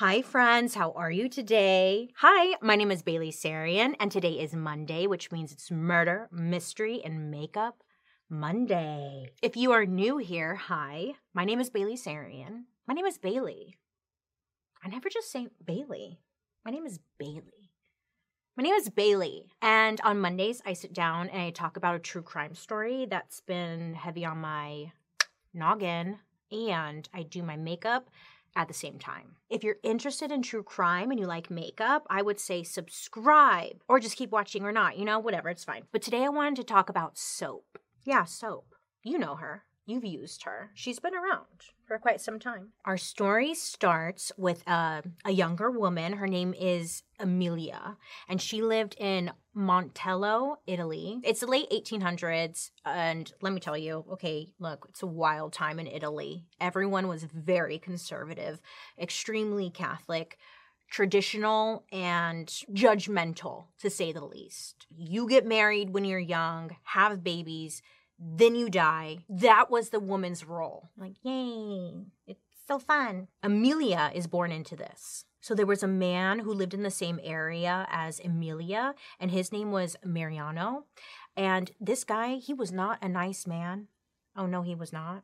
Hi, friends. How are you today? Hi, my name is Bailey Sarian, and today is Monday, which means it's murder, mystery, and makeup Monday. If you are new here, hi, my name is Bailey Sarian. My name is Bailey. I never just say Bailey. My name is Bailey. My name is Bailey, and on Mondays, I sit down and I talk about a true crime story that's been heavy on my noggin, and I do my makeup at the same time. If you're interested in true crime and you like makeup, I would say subscribe or just keep watching or not, you know, whatever, it's fine. But today I wanted to talk about soap. Yeah, soap. You know her. You've used her. She's been around for quite some time. Our story starts with a, a younger woman. Her name is Amelia, and she lived in Montella, Italy. It's the late 1800s, and let me tell you, okay, look, it's a wild time in Italy. Everyone was very conservative, extremely Catholic traditional and judgmental, to say the least. You get married when you're young, have babies, then you die. That was the woman's role. Like, yay, it's so fun. Amelia is born into this. So there was a man who lived in the same area as Amelia, and his name was Mariano. And this guy, he was not a nice man. Oh, no, he was not.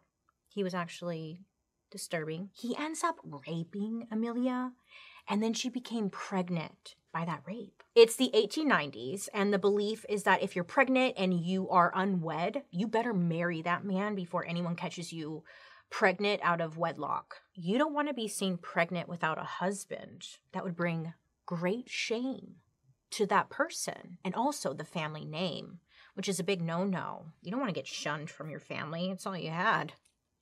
He was actually disturbing. He ends up raping Amelia, and then she became pregnant by that rape. It's the 1890s, and the belief is that if you're pregnant and you are unwed, you better marry that man before anyone catches you pregnant out of wedlock. You don't want to be seen pregnant without a husband. That would bring great shame to that person and also the family name, which is a big no no. You don't want to get shunned from your family. It's all you had.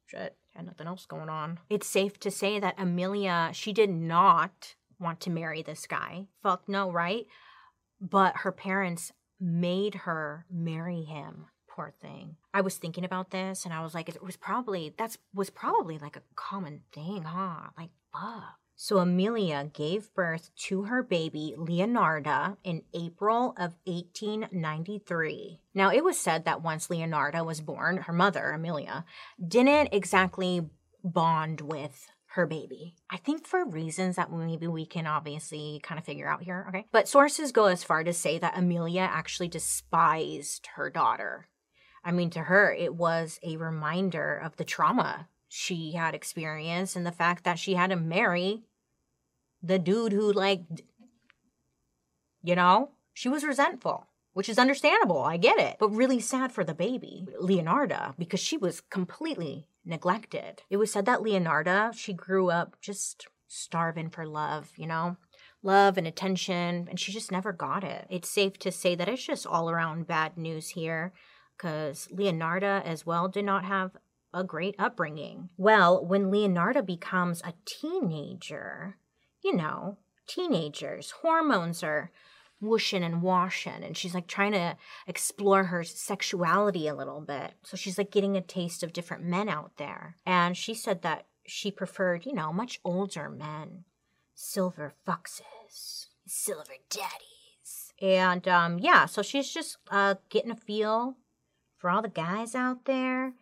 Shit, had nothing else going on. It's safe to say that Amelia, she did not want to marry this guy. Fuck no, right? But her parents made her marry him. Poor thing. I was thinking about this and I was like, it was probably, that's was probably like a common thing, huh? Like, fuck. So Amelia gave birth to her baby Leonarda in April of 1893. Now, it was said that once Leonarda was born, her mother, Amelia, didn't exactly bond with her baby. I think for reasons that maybe we can obviously kind of figure out here, okay? But sources go as far to say that Amelia actually despised her daughter. I mean, to her, it was a reminder of the trauma she had experienced and the fact that she had to marry the dude who, like, you know, she was resentful which is understandable. I get it. But really sad for the baby, Leonarda, because she was completely neglected. It was said that Leonarda, she grew up just starving for love, you know? Love and attention, and she just never got it. It's safe to say that it's just all around bad news here, because Leonarda as well did not have a great upbringing. Well, when Leonarda becomes a teenager, you know, teenagers, hormones are whooshing and washing and she's like trying to explore her sexuality a little bit. So she's like getting a taste of different men out there. And she said that she preferred you know much older men silver foxes silver daddies. And um yeah so she's just uh getting a feel for all the guys out there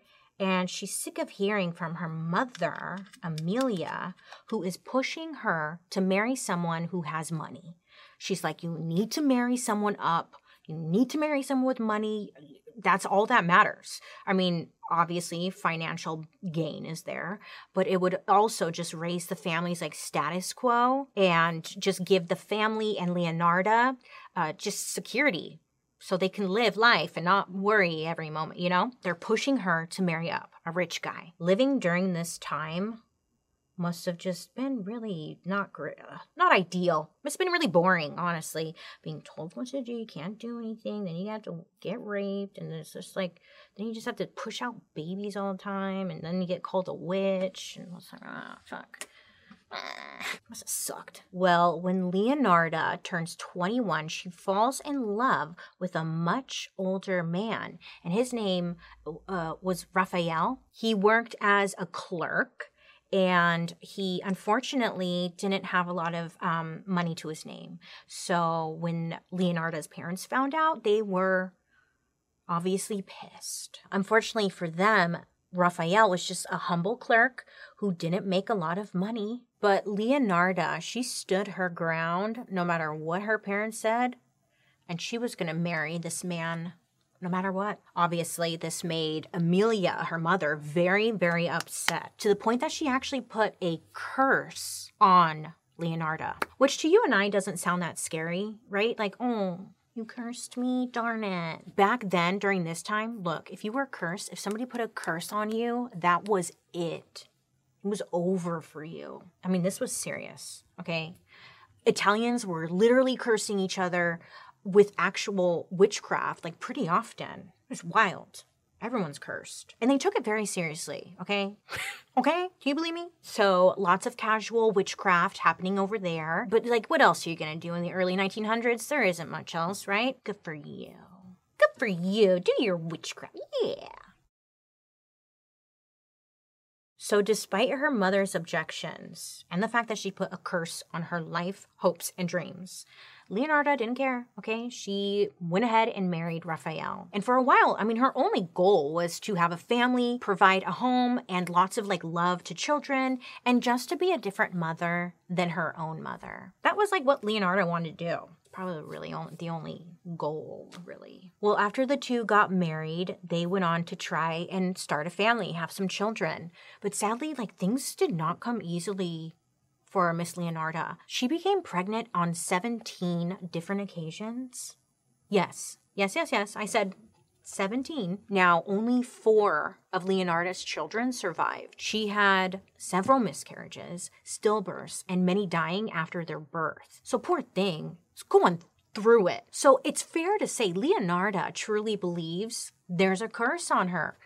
and she's sick of hearing from her mother, Amelia, who is pushing her to marry someone who has money. She's like, you need to marry someone up. You need to marry someone with money. That's all that matters. I mean, obviously, financial gain is there, but it would also just raise the family's like status quo and just give the family and Leonarda uh, just security so they can live life and not worry every moment, you know? They're pushing her to marry up a rich guy. Living during this time must have just been really not great, not ideal. Have been really boring, honestly. Being told what to do, you can't do anything, then you have to get raped, and it's just like, then you just have to push out babies all the time, and then you get called a witch, and it's like, ah, fuck. Must have sucked. Well, when Leonarda turns 21, she falls in love with a much older man, and his name uh, was Raphael. He worked as a clerk and he unfortunately didn't have a lot of um, money to his name. So when Leonarda's parents found out, they were obviously pissed. Unfortunately for them, Raphael was just a humble clerk who didn't make a lot of money, But Leonarda, she stood her ground no matter what her parents said, and she was going to marry this man no matter what. Obviously, this made Amelia, her mother, very, very upset to the point that she actually put a curse on Leonarda, which to you and I doesn't sound that scary, right? Like, oh, you cursed me, darn it. Back then, during this time, look, if you were cursed, if somebody put a curse on you, that was it. It was over for you. I mean, this was serious, okay? Italians were literally cursing each other with actual witchcraft, like pretty often. It was wild. Everyone's cursed. And they took it very seriously, okay? okay? Can you believe me? So, lots of casual witchcraft happening over there. But, like, what else are you gonna do in the early 1900s? There isn't much else, right? Good for you. Good for you. Do your witchcraft. Yeah. So, despite her mother's objections and the fact that she put a curse on her life, hopes, and dreams, Leonarda didn't care, okay? She went ahead and married Raphael. And for a while, I mean, her only goal was to have a family, provide a home, and lots of like love to children, and just to be a different mother than her own mother. That was like what Leonarda wanted to do probably really only, the only goal, really. Well, after the two got married, they went on to try and start a family, have some children. But sadly, like things did not come easily for Miss Leonarda. She became pregnant on 17 different occasions. Yes, yes, yes, yes. I said 17. Now, only four of Leonarda's children survived. She had several miscarriages, stillbirths, and many dying after their birth. So, poor thing, is going through it. So, it's fair to say Leonarda truly believes there's a curse on her.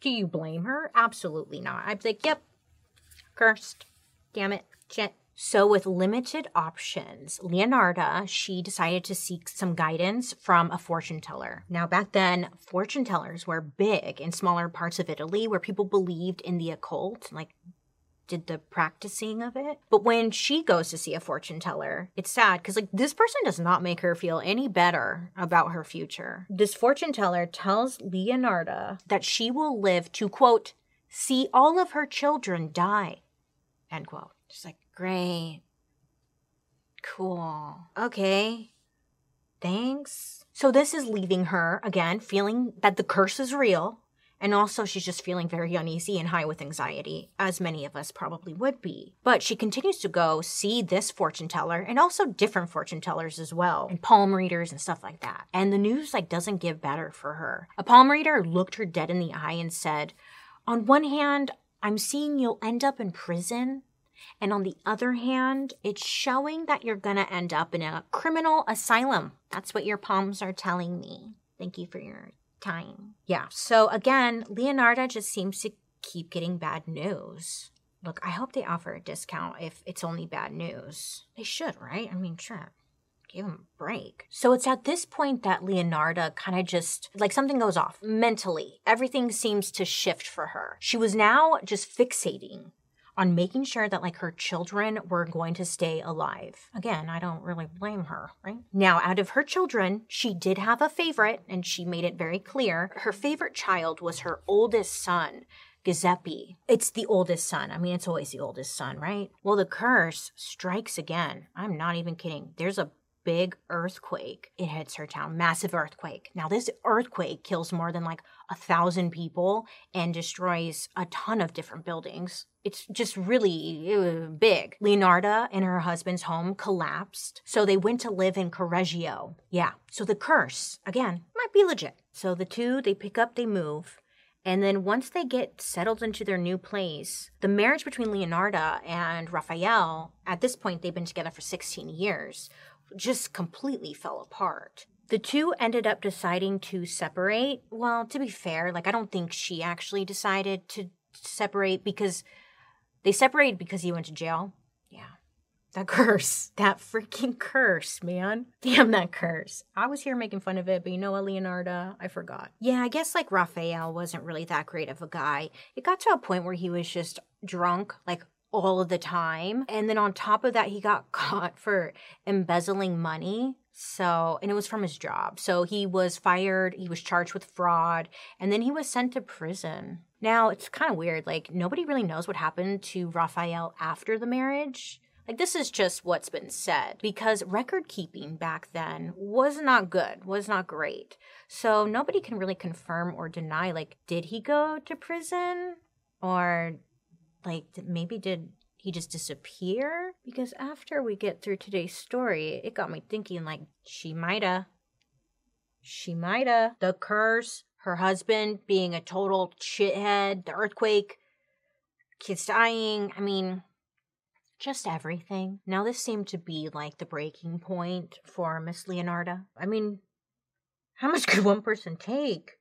Do you blame her? Absolutely not. I'd be like, yep, cursed. Damn it. Shit. So, with limited options, Leonarda, she decided to seek some guidance from a fortune teller. Now, back then, fortune tellers were big in smaller parts of Italy where people believed in the occult, like did the practicing of it. But when she goes to see a fortune teller, it's sad because, like, this person does not make her feel any better about her future. This fortune teller tells Leonarda that she will live to, quote, see all of her children die, end quote. She's like, Great. Cool. Okay. Thanks. So this is leaving her again feeling that the curse is real. And also, she's just feeling very uneasy and high with anxiety, as many of us probably would be. But she continues to go see this fortune teller and also different fortune tellers as well, and palm readers and stuff like that. And the news like doesn't get better for her. A palm reader looked her dead in the eye and said, "On one hand, I'm seeing you'll end up in prison and on the other hand, it's showing that you're going to end up in a criminal asylum. That's what your palms are telling me. Thank you for your time. Yeah. So again, Leonarda just seems to keep getting bad news. Look, I hope they offer a discount if it's only bad news. They should, right? I mean, sure. Give them a break. So it's at this point that Leonarda kind of just, like something goes off mentally. Everything seems to shift for her. She was now just fixating on making sure that like her children were going to stay alive. Again, I don't really blame her, right? Now, out of her children, she did have a favorite and she made it very clear. Her favorite child was her oldest son, Giuseppe. It's the oldest son. I mean, it's always the oldest son, right? Well, the curse strikes again. I'm not even kidding. There's a big earthquake. It hits her town, massive earthquake. Now, this earthquake kills more than like a thousand people and destroys a ton of different buildings. It's just really uh, big. Leonarda and her husband's home collapsed, so they went to live in Correggio. Yeah, so the curse, again, might be legit. So the two, they pick up, they move. And then once they get settled into their new place, the marriage between Leonarda and Raphael, at this point, they've been together for 16 years, just completely fell apart. The two ended up deciding to separate. Well, to be fair, like I don't think she actually decided to separate because they separated because he went to jail. Yeah. That curse. That freaking curse, man. Damn that curse. I was here making fun of it, but you know what, Leonarda? I forgot. Yeah, I guess like Raphael wasn't really that great of a guy. It got to a point where he was just drunk, like all of the time. And then on top of that, he got caught for embezzling money. So, and it was from his job. So he was fired, he was charged with fraud, and then he was sent to prison. Now, it's kind of weird. Like, nobody really knows what happened to Raphael after the marriage. Like, this is just what's been said because record keeping back then was not good, was not great. So, nobody can really confirm or deny, like, did he go to prison? Or, like, maybe did he just disappear? Because after we get through today's story, it got me thinking, like, she mighta. She mighta. The curse, her husband being a total shithead, the earthquake, kids dying. I mean, just everything. Now, this seemed to be like the breaking point for Miss Leonarda. I mean, how much could one person take?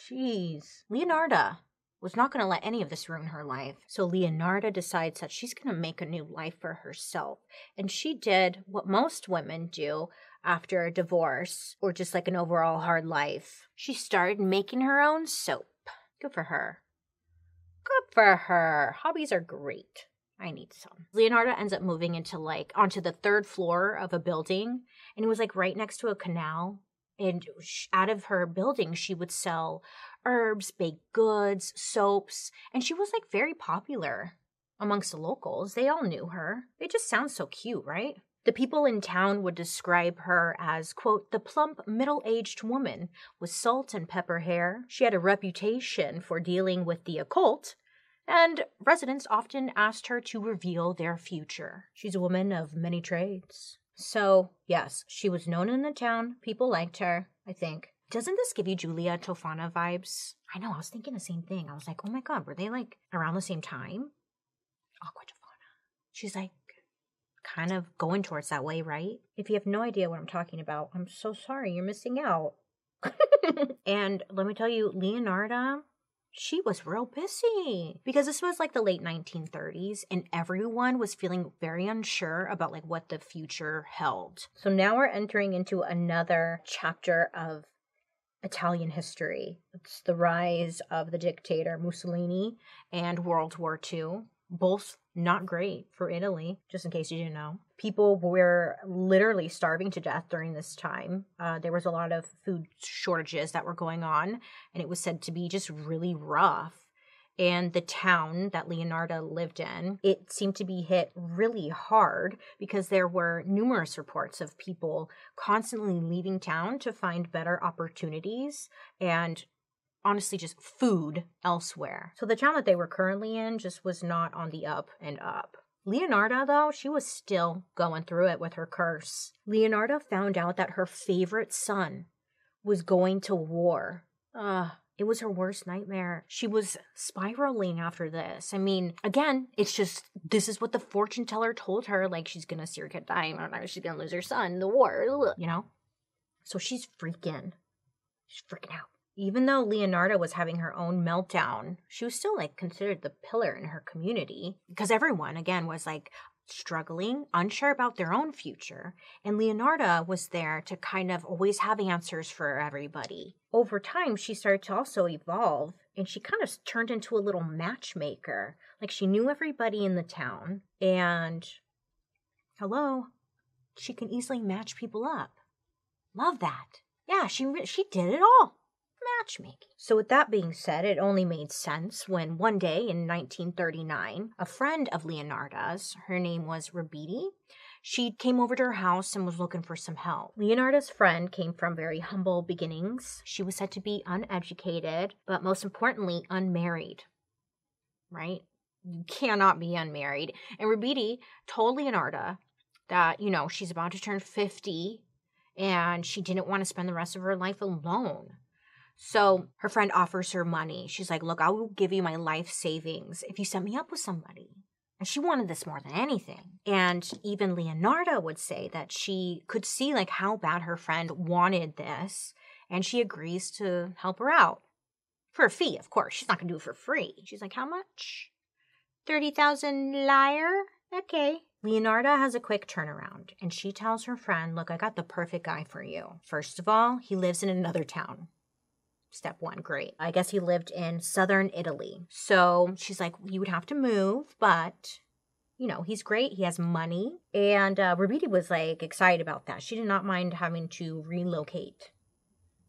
Jeez. Leonarda was not going to let any of this ruin her life. So Leonarda decides that she's going to make a new life for herself. And she did what most women do after a divorce or just like an overall hard life. She started making her own soap. Good for her. Good for her. Hobbies are great. I need some. Leonarda ends up moving into like onto the third floor of a building, and it was like right next to a canal. And out of her building, she would sell herbs, baked goods, soaps, and she was like very popular amongst the locals. They all knew her. It just sounds so cute, right? The people in town would describe her as, quote, the plump, middle aged woman with salt and pepper hair. She had a reputation for dealing with the occult, and residents often asked her to reveal their future. She's a woman of many trades. So, yes, she was known in the town. People liked her, I think. Doesn't this give you Julia Tofana vibes? I know, I was thinking the same thing. I was like, oh my god, were they like around the same time? Aqua Tofana. She's like kind of going towards that way, right? If you have no idea what I'm talking about, I'm so sorry, you're missing out. and let me tell you, Leonarda, she was real busy because this was like the late 1930s and everyone was feeling very unsure about like what the future held. So now we're entering into another chapter of Italian history. It's the rise of the dictator Mussolini and World War II both not great for Italy, just in case you didn't know. People were literally starving to death during this time. Uh, there was a lot of food shortages that were going on, and it was said to be just really rough. And the town that Leonarda lived in, it seemed to be hit really hard because there were numerous reports of people constantly leaving town to find better opportunities and honestly just food elsewhere. So the town that they were currently in just was not on the up and up. Leonarda, though, she was still going through it with her curse. Leonarda found out that her favorite son was going to war. Ugh, it was her worst nightmare. She was spiraling after this. I mean, again, it's just this is what the fortune teller told her. Like she's gonna see her kid dying, or she's gonna lose her son the war. You know, so she's freaking, she's freaking out even though Leonarda was having her own meltdown, she was still like considered the pillar in her community because everyone, again, was like struggling, unsure about their own future. And Leonarda was there to kind of always have answers for everybody. Over time, she started to also evolve and she kind of turned into a little matchmaker. Like she knew everybody in the town and hello, she can easily match people up. Love that. Yeah, she she did it all matchmaking. So, with that being said, it only made sense when one day in 1939, a friend of Leonarda's, her name was Rabidi, she came over to her house and was looking for some help. Leonarda's friend came from very humble beginnings. She was said to be uneducated, but most importantly, unmarried. Right? You cannot be unmarried. And Rabidi told Leonarda that, you know, she's about to turn 50 and she didn't want to spend the rest of her life alone. So her friend offers her money. She's like, Look, I will give you my life savings if you set me up with somebody. And she wanted this more than anything. And even Leonarda would say that she could see like how bad her friend wanted this. And she agrees to help her out. For a fee, of course. She's not gonna do it for free. She's like, How much? 30,000 liar? Okay. Leonarda has a quick turnaround and she tells her friend, Look, I got the perfect guy for you. First of all, he lives in another town. Step one, great. I guess he lived in southern Italy. So she's like, you would have to move, but you know, he's great. He has money. And uh, Rabidi was like excited about that. She did not mind having to relocate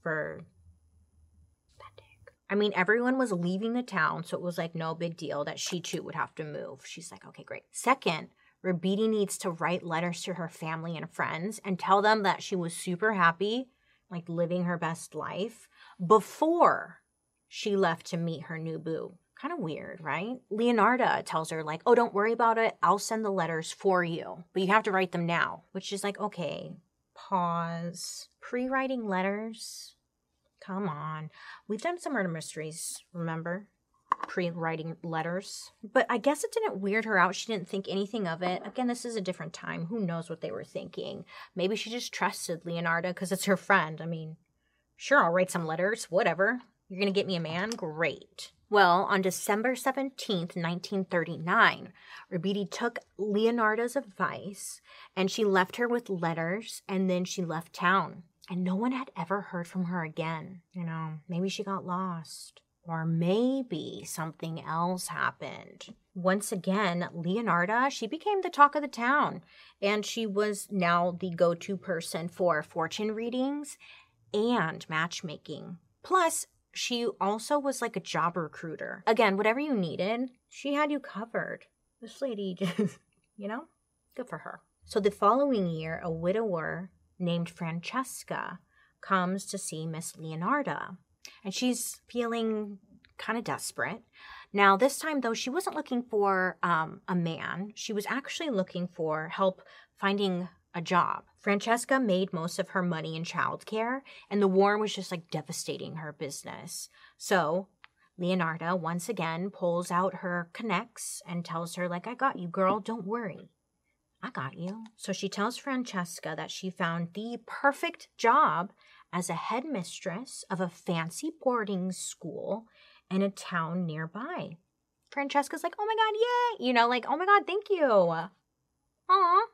for that. I mean, everyone was leaving the town, so it was like no big deal that she too would have to move. She's like, okay, great. Second, Rabidi needs to write letters to her family and friends and tell them that she was super happy, like living her best life, before she left to meet her new boo. Kind of weird, right? Leonarda tells her, like, oh, don't worry about it. I'll send the letters for you, but you have to write them now, which is like, okay, pause. Pre writing letters? Come on. We've done some murder mysteries, remember? Pre writing letters. But I guess it didn't weird her out. She didn't think anything of it. Again, this is a different time. Who knows what they were thinking? Maybe she just trusted Leonarda because it's her friend. I mean, sure, I'll write some letters, whatever. You're going to get me a man? Great. Well, on December 17th, 1939, Rabidi took Leonarda's advice and she left her with letters and then she left town. And no one had ever heard from her again. You know, maybe she got lost. Or maybe something else happened. Once again, Leonarda, she became the talk of the town. And she was now the go to person for fortune readings and matchmaking. Plus, she also was like a job recruiter. Again, whatever you needed, she had you covered. This lady just, you know, good for her. So the following year, a widower named Francesca comes to see Miss Leonarda, and she's feeling kind of desperate. Now, this time though, she wasn't looking for um, a man. She was actually looking for help finding a job. Francesca made most of her money in childcare, and the war was just like devastating her business. So, Leonarda once again pulls out her connects and tells her, like, I got you, girl, don't worry. I got you. So she tells Francesca that she found the perfect job as a headmistress of a fancy boarding school in a town nearby. Francesca's like, oh my God, yay! You know, like, oh my God, thank you. Aw,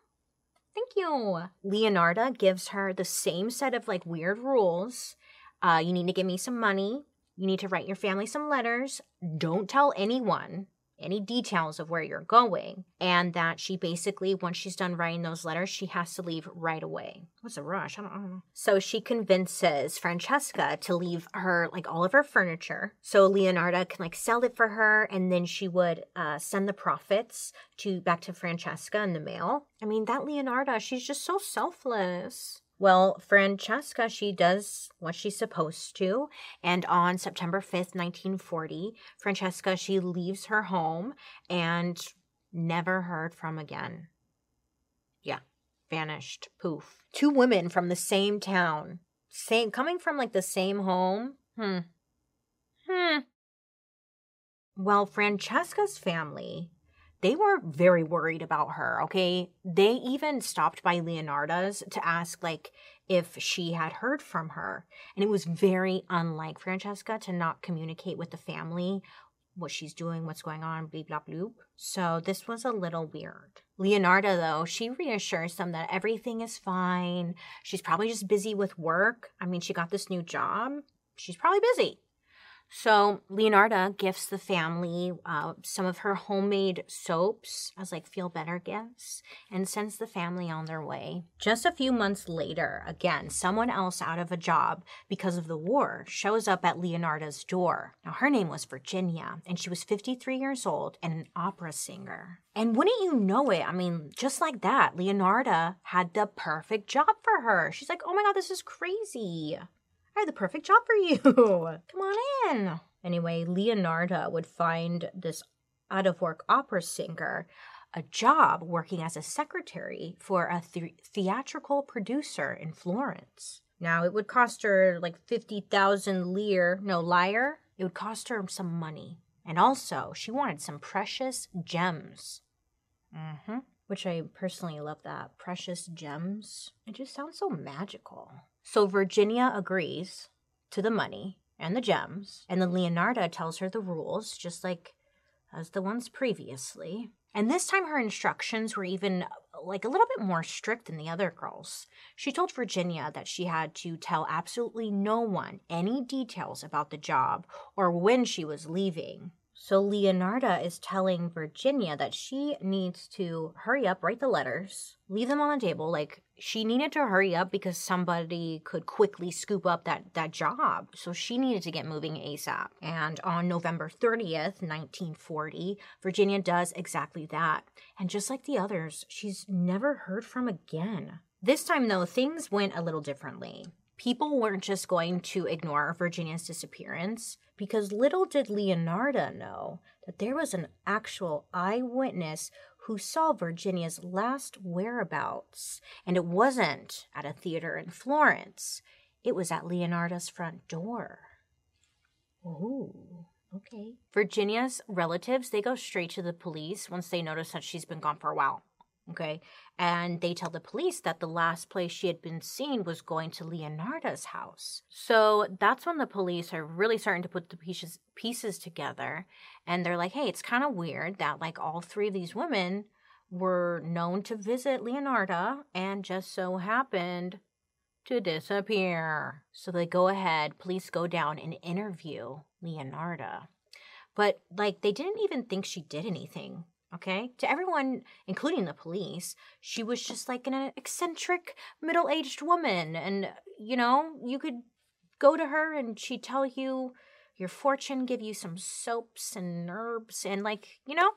Thank you. Leonarda gives her the same set of like weird rules. Uh, you need to give me some money. You need to write your family some letters. Don't tell anyone any details of where you're going, and that she basically, once she's done writing those letters, she has to leave right away. What's a rush? I don't, I don't know. So she convinces Francesca to leave her, like, all of her furniture. So Leonarda can, like, sell it for her, and then she would uh, send the profits to back to Francesca in the mail. I mean, that Leonarda, she's just so selfless. Well, Francesca, she does what she's supposed to. And on September 5th, 1940, Francesca, she leaves her home and never heard from again. Yeah, vanished. Poof. Two women from the same town, same coming from like the same home. Hmm. Hmm. Well, Francesca's family they were very worried about her, okay? They even stopped by Leonarda's to ask, like, if she had heard from her. And it was very unlike Francesca to not communicate with the family what she's doing, what's going on, blah, blah, blah. So this was a little weird. Leonarda, though, she reassures them that everything is fine. She's probably just busy with work. I mean, she got this new job. She's probably busy. So Leonarda gifts the family uh, some of her homemade soaps as like feel better gifts and sends the family on their way. Just a few months later, again, someone else out of a job because of the war shows up at Leonarda's door. Now her name was Virginia and she was 53 years old and an opera singer. And wouldn't you know it? I mean, just like that, Leonarda had the perfect job for her. She's like, oh my God, this is crazy. I have the perfect job for you. Come on in. Anyway, Leonarda would find this out of work opera singer a job working as a secretary for a th- theatrical producer in Florence. Now, it would cost her like 50,000 lire, no, liar. It would cost her some money. And also, she wanted some precious gems. Mm-hmm. Which I personally love that. Precious gems. It just sounds so magical. So Virginia agrees to the money and the gems, and then Leonarda tells her the rules, just like as the ones previously. And this time her instructions were even like a little bit more strict than the other girls. She told Virginia that she had to tell absolutely no one any details about the job or when she was leaving. So Leonarda is telling Virginia that she needs to hurry up, write the letters, leave them on the table. Like she needed to hurry up because somebody could quickly scoop up that that job. So she needed to get moving ASAP. And on November 30th, 1940, Virginia does exactly that. And just like the others, she's never heard from again. This time though, things went a little differently. People weren't just going to ignore Virginia's disappearance because little did Leonarda know that there was an actual eyewitness who saw Virginia's last whereabouts. And it wasn't at a theater in Florence, it was at Leonarda's front door. Ooh. Okay. Virginia's relatives, they go straight to the police once they notice that she's been gone for a while. Okay. And they tell the police that the last place she had been seen was going to Leonarda's house. So that's when the police are really starting to put the pieces pieces together. And they're like, hey, it's kind of weird that like all three of these women were known to visit Leonarda and just so happened to disappear. So they go ahead, police go down and interview Leonarda. But like they didn't even think she did anything Okay. To everyone, including the police, she was just like an eccentric middle aged woman. And, you know, you could go to her and she'd tell you your fortune, give you some soaps and herbs, and, like, you know,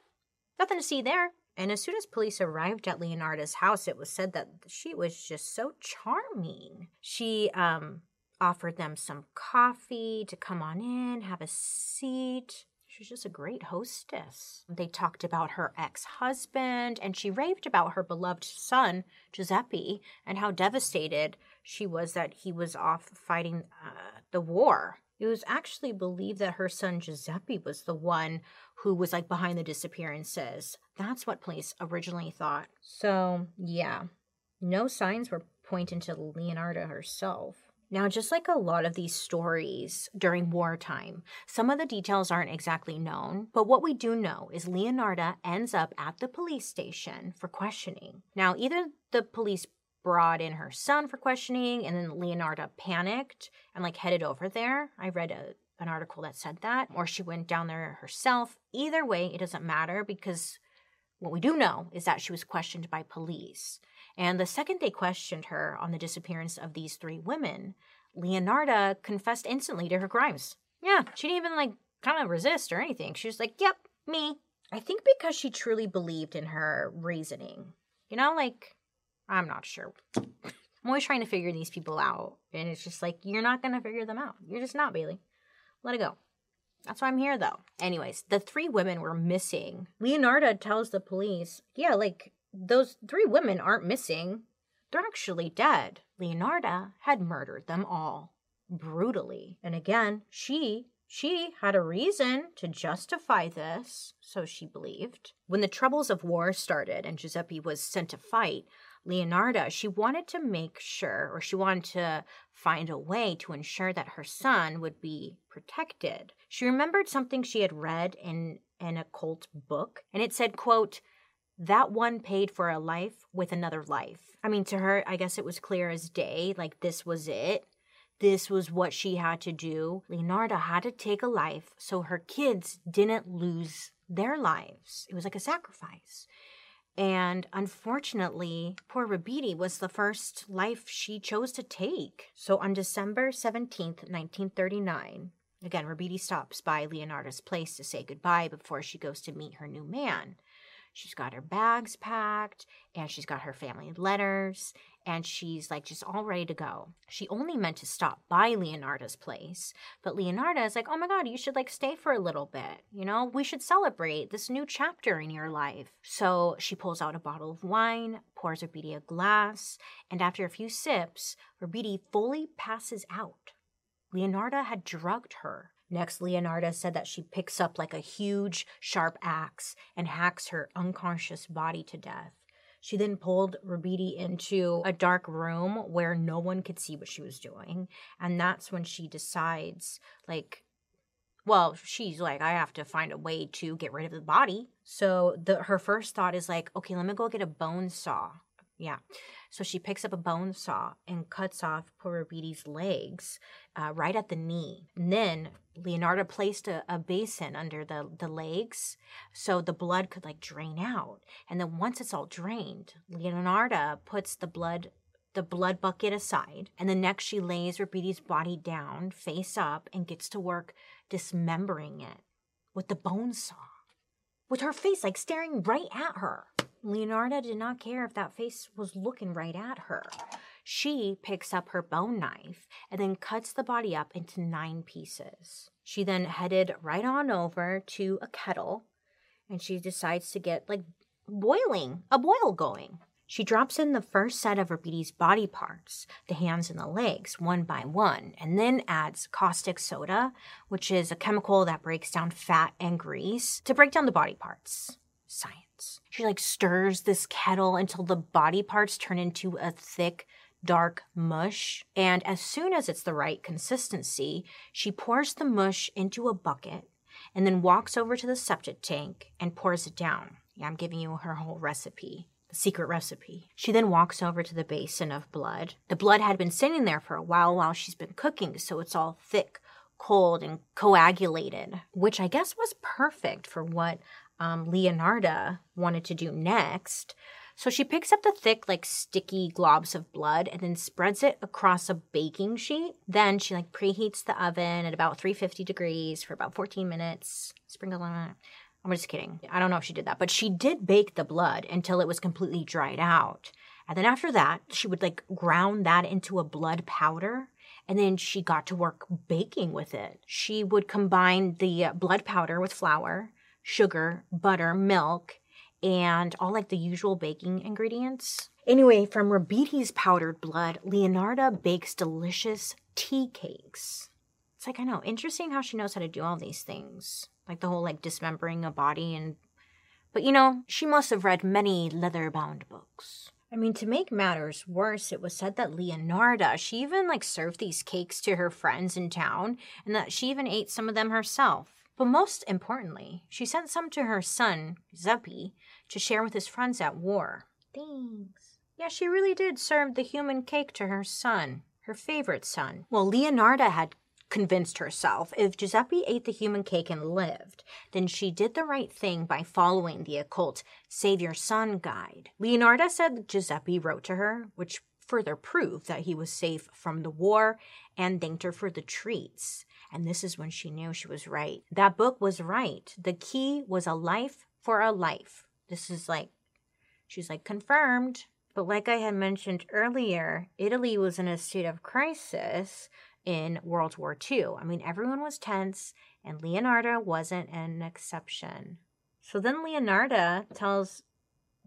nothing to see there. And as soon as police arrived at Leonarda's house, it was said that she was just so charming. She um, offered them some coffee to come on in, have a seat. She was just a great hostess. They talked about her ex husband and she raved about her beloved son, Giuseppe, and how devastated she was that he was off fighting uh, the war. It was actually believed that her son Giuseppe was the one who was like behind the disappearances. That's what police originally thought. So, yeah, no signs were pointing to Leonarda herself. Now, just like a lot of these stories during wartime, some of the details aren't exactly known, but what we do know is Leonarda ends up at the police station for questioning. Now, either the police brought in her son for questioning and then Leonarda panicked and like headed over there. I read a, an article that said that, or she went down there herself. Either way, it doesn't matter because what we do know is that she was questioned by police. And the second they questioned her on the disappearance of these three women, Leonarda confessed instantly to her crimes. Yeah, she didn't even like kind of resist or anything. She was like, yep, me. I think because she truly believed in her reasoning. You know, like, I'm not sure. I'm always trying to figure these people out. And it's just like, you're not going to figure them out. You're just not, Bailey. Let it go. That's why I'm here, though. Anyways, the three women were missing. Leonarda tells the police, yeah, like, those three women aren't missing. They're actually dead. Leonarda had murdered them all. Brutally. And again, she she had a reason to justify this, so she believed. When the troubles of war started and Giuseppe was sent to fight, Leonarda, she wanted to make sure, or she wanted to find a way to ensure that her son would be protected. She remembered something she had read in an occult book, and it said, quote, that one paid for a life with another life. I mean, to her, I guess it was clear as day, like this was it. This was what she had to do. Leonarda had to take a life so her kids didn't lose their lives. It was like a sacrifice. And unfortunately, poor Robiti was the first life she chose to take. So on December 17th, 1939, again, Robiti stops by Leonarda's place to say goodbye before she goes to meet her new man. She's got her bags packed and she's got her family letters and she's like just all ready to go. She only meant to stop by Leonarda's place, but Leonarda is like, oh my God, you should like stay for a little bit. You know, we should celebrate this new chapter in your life. So she pulls out a bottle of wine, pours Robiti a glass, and after a few sips, Robiti fully passes out. Leonarda had drugged her Next, Leonarda said that she picks up like a huge, sharp axe and hacks her unconscious body to death. She then pulled Robiti into a dark room where no one could see what she was doing. And that's when she decides, like, well, she's like, I have to find a way to get rid of the body. So the her first thought is like, okay, let me go get a bone saw, Yeah. So she picks up a bone saw and cuts off poor Beatty's legs uh, right at the knee. And then Leonarda placed a, a basin under the, the legs so the blood could like drain out. And then once it's all drained, Leonarda puts the blood the blood bucket aside, and the next she lays Rapiti's body down, face up, and gets to work dismembering it with the bone saw, with her face like staring right at her. Leonarda did not care if that face was looking right at her. She picks up her bone knife and then cuts the body up into nine pieces. She then headed right on over to a kettle and she decides to get like boiling, a boil going. She drops in the first set of Rapiti's body parts, the hands and the legs, one by one, and then adds caustic soda, which is a chemical that breaks down fat and grease to break down the body parts. Science. She like stirs this kettle until the body parts turn into a thick, dark mush. And as soon as it's the right consistency, she pours the mush into a bucket and then walks over to the septic tank and pours it down. Yeah, I'm giving you her whole recipe the secret recipe. She then walks over to the basin of blood. The blood had been sitting there for a while while she's been cooking, so it's all thick, cold, and coagulated, which I guess was perfect for what um, Leonarda wanted to do next. So she picks up the thick, like sticky globs of blood and then spreads it across a baking sheet. Then she like preheats the oven at about 350 degrees for about 14 minutes. Sprinkle on it. I'm just kidding. I don't know if she did that, but she did bake the blood until it was completely dried out. And then after that, she would like ground that into a blood powder. And then she got to work baking with it. She would combine the uh, blood powder with flour, sugar, butter, milk, and all like the usual baking ingredients. Anyway, from Rapiti's powdered blood, Leonarda bakes delicious tea cakes. It's like, I know, interesting how she knows how to do all these things like the whole like dismembering a body and but you know she must have read many leather bound books i mean to make matters worse it was said that leonarda she even like served these cakes to her friends in town and that she even ate some of them herself but most importantly she sent some to her son Giuseppe to share with his friends at war thanks yeah she really did serve the human cake to her son her favorite son well leonarda had convinced herself if Giuseppe ate the human cake and lived, then she did the right thing by following the occult Save Your Son guide. Leonarda said Giuseppe wrote to her, which further proved that he was safe from the war and thanked her for the treats. And this is when she knew she was right. That book was right. The key was a life for a life. This is like, she's like, confirmed. But like I had mentioned earlier, Italy was in a state of crisis in World War II. I mean, everyone was tense, and Leonarda wasn't an exception. So then Leonarda tells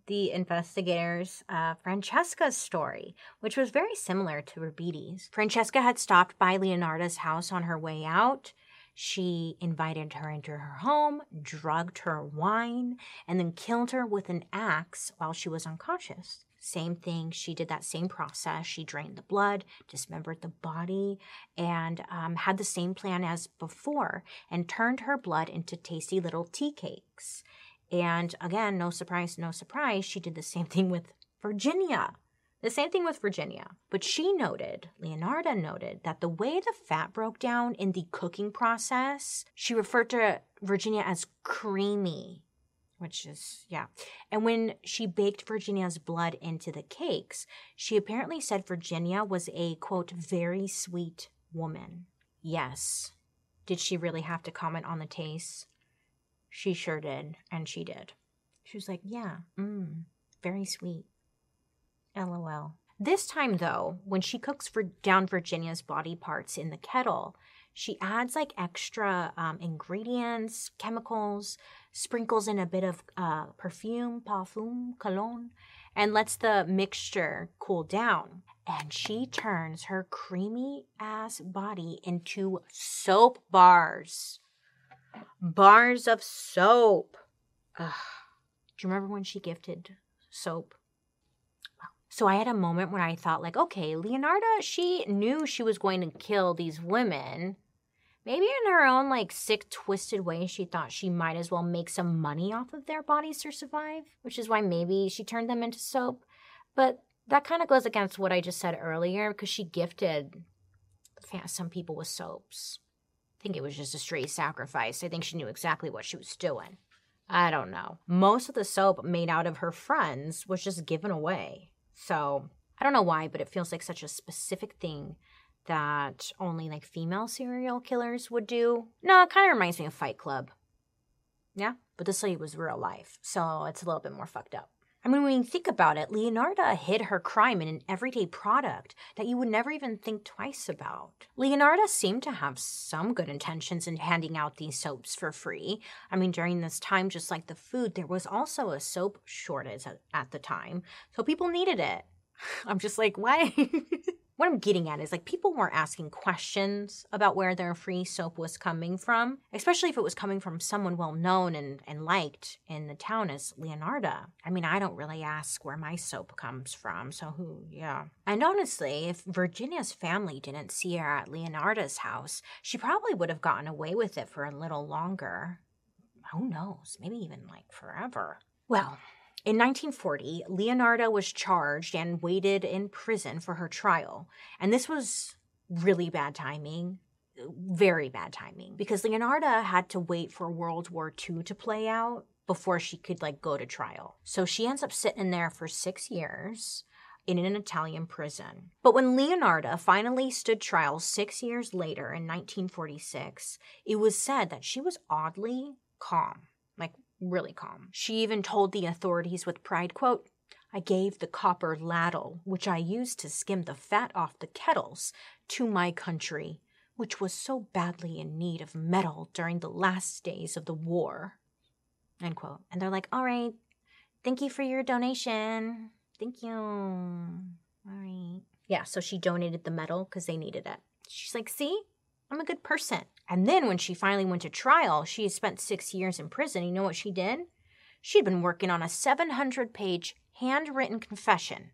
the investigators uh, Francesca's story, which was very similar to Rapiti's. Francesca had stopped by Leonarda's house on her way out. She invited her into her home, drugged her wine, and then killed her with an axe while she was unconscious. Same thing. She did that same process. She drained the blood, dismembered the body, and um, had the same plan as before and turned her blood into tasty little tea cakes. And again, no surprise, no surprise, she did the same thing with Virginia. The same thing with Virginia. But she noted, Leonarda noted, that the way the fat broke down in the cooking process, she referred to Virginia as creamy which is, yeah. And when she baked Virginia's blood into the cakes, she apparently said Virginia was a, quote, very sweet woman. Yes. Did she really have to comment on the taste? She sure did, and she did. She was like, yeah, mmm, very sweet. LOL. This time, though, when she cooks for down Virginia's body parts in the kettle, she adds like extra um, ingredients, chemicals, sprinkles in a bit of uh, perfume, parfum, cologne, and lets the mixture cool down. And she turns her creamy ass body into soap bars. Bars of soap. Ugh. Do you remember when she gifted soap? So I had a moment when I thought, like, okay, Leonarda, she knew she was going to kill these women. Maybe in her own, like, sick, twisted way, she thought she might as well make some money off of their bodies to survive, which is why maybe she turned them into soap. But that kind of goes against what I just said earlier because she gifted some people with soaps. Think it was just a straight sacrifice. I think she knew exactly what she was doing. I don't know. Most of the soap made out of her friends was just given away. So I don't know why, but it feels like such a specific thing that only like female serial killers would do. No, it kind of reminds me of Fight Club. Yeah, but this lady was real life, so it's a little bit more fucked up. I mean, when you think about it, Leonarda hid her crime in an everyday product that you would never even think twice about. Leonarda seemed to have some good intentions in handing out these soaps for free. I mean, during this time, just like the food, there was also a soap shortage at, the time, so people needed it. I'm just like, why? what I'm getting at is like people weren't asking questions about where their free soap was coming from, especially if it was coming from someone well known and, and liked in the town as Leonarda. I mean, I don't really ask where my soap comes from, so who, yeah. And honestly, if Virginia's family didn't see her at Leonarda's house, she probably would have gotten away with it for a little longer. Who knows? Maybe even like forever. Well, in 1940, Leonarda was charged and waited in prison for her trial. And this was really bad timing, very bad timing, because Leonarda had to wait for World War II to play out before she could like go to trial. So she ends up sitting there for 6 years in an Italian prison. But when Leonarda finally stood trial 6 years later in 1946, it was said that she was oddly calm. Really calm. She even told the authorities with pride, quote, I gave the copper ladle, which I used to skim the fat off the kettles, to my country, which was so badly in need of metal during the last days of the war. End quote. And they're like, all right, thank you for your donation. Thank you. All right. Yeah, so she donated the metal because they needed it. She's like, see, I'm a good person. And then when she finally went to trial, she had spent six years in prison. You know what she did? She'd been working on a 700 page handwritten confession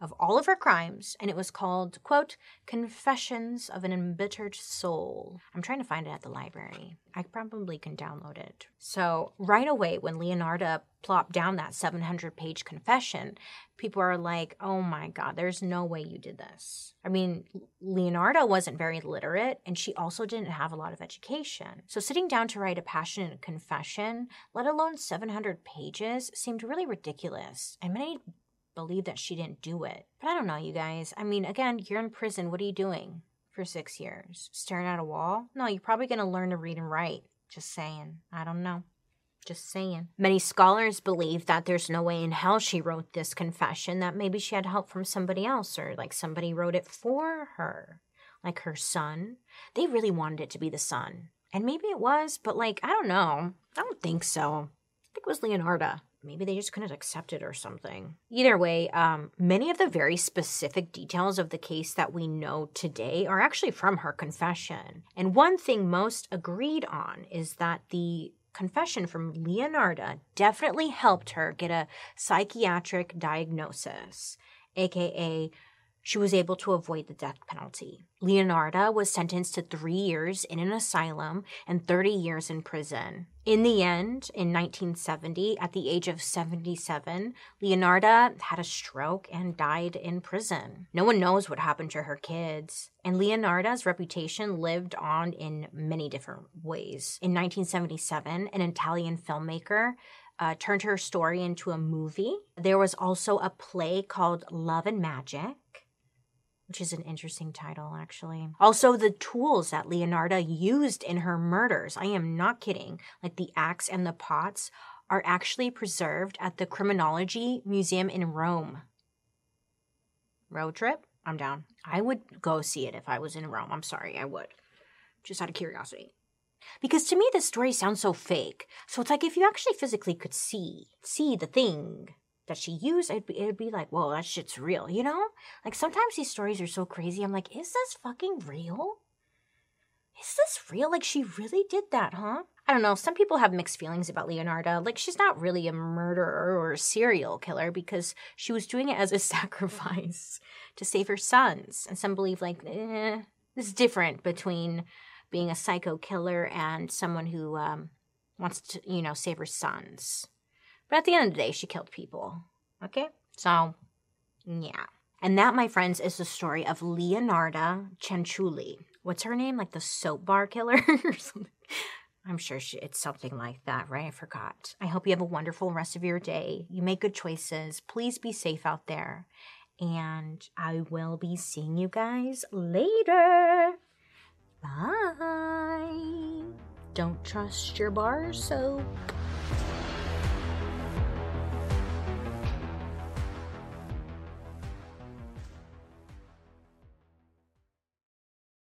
of all of her crimes, and it was called, quote, Confessions of an Embittered Soul. I'm trying to find it at the library. I probably can download it. So, right away, when Leonarda plopped down that 700 page confession, people are like, oh my God, there's no way you did this. I mean, Leonarda wasn't very literate, and she also didn't have a lot of education. So, sitting down to write a passionate confession, let alone 700 pages, seemed really ridiculous. And many believe that she didn't do it. But I don't know, you guys. I mean, again, you're in prison. What are you doing for six years? Staring at a wall? No, you're probably going to learn to read and write. Just saying. I don't know. Just saying. Many scholars believe that there's no way in hell she wrote this confession, that maybe she had help from somebody else, or like somebody wrote it for her, like her son. They really wanted it to be the son. And maybe it was, but like, I don't know. I don't think so. I think it was Leonarda maybe they just couldn't accept it or something. Either way, um, many of the very specific details of the case that we know today are actually from her confession. And one thing most agreed on is that the confession from Leonarda definitely helped her get a psychiatric diagnosis, aka she was able to avoid the death penalty. Leonarda was sentenced to three years in an asylum and 30 years in prison. In the end, in 1970, at the age of 77, Leonarda had a stroke and died in prison. No one knows what happened to her kids. And Leonarda's reputation lived on in many different ways. In 1977, an Italian filmmaker uh, turned her story into a movie. There was also a play called Love and Magic which is an interesting title, actually. Also, the tools that Leonarda used in her murders, I am not kidding, like the axe and the pots, are actually preserved at the Criminology Museum in Rome. Road trip? I'm down. I would go see it if I was in Rome. I'm sorry, I would. Just out of curiosity. Because to me, this story sounds so fake. So it's like if you actually physically could see, see the thing, that she used, it'd be, it'd be like, whoa, that shit's real, you know? Like sometimes these stories are so crazy. I'm like, is this fucking real? Is this real? Like she really did that, huh? I don't know. Some people have mixed feelings about Leonarda. Like she's not really a murderer or a serial killer because she was doing it as a sacrifice to save her sons. And some believe like, eh, this is different between being a psycho killer and someone who um, wants to, you know, save her sons. But at the end of the day, she killed people. Okay? So, Yeah. And that, my friends, is the story of Leonarda Cianciulli. What's her name? Like the soap bar killer or something? I'm sure she, it's something like that, right? I forgot. I hope you have a wonderful rest of your day. You make good choices. Please be safe out there. And I will be seeing you guys later. Bye. Don't trust your bar soap.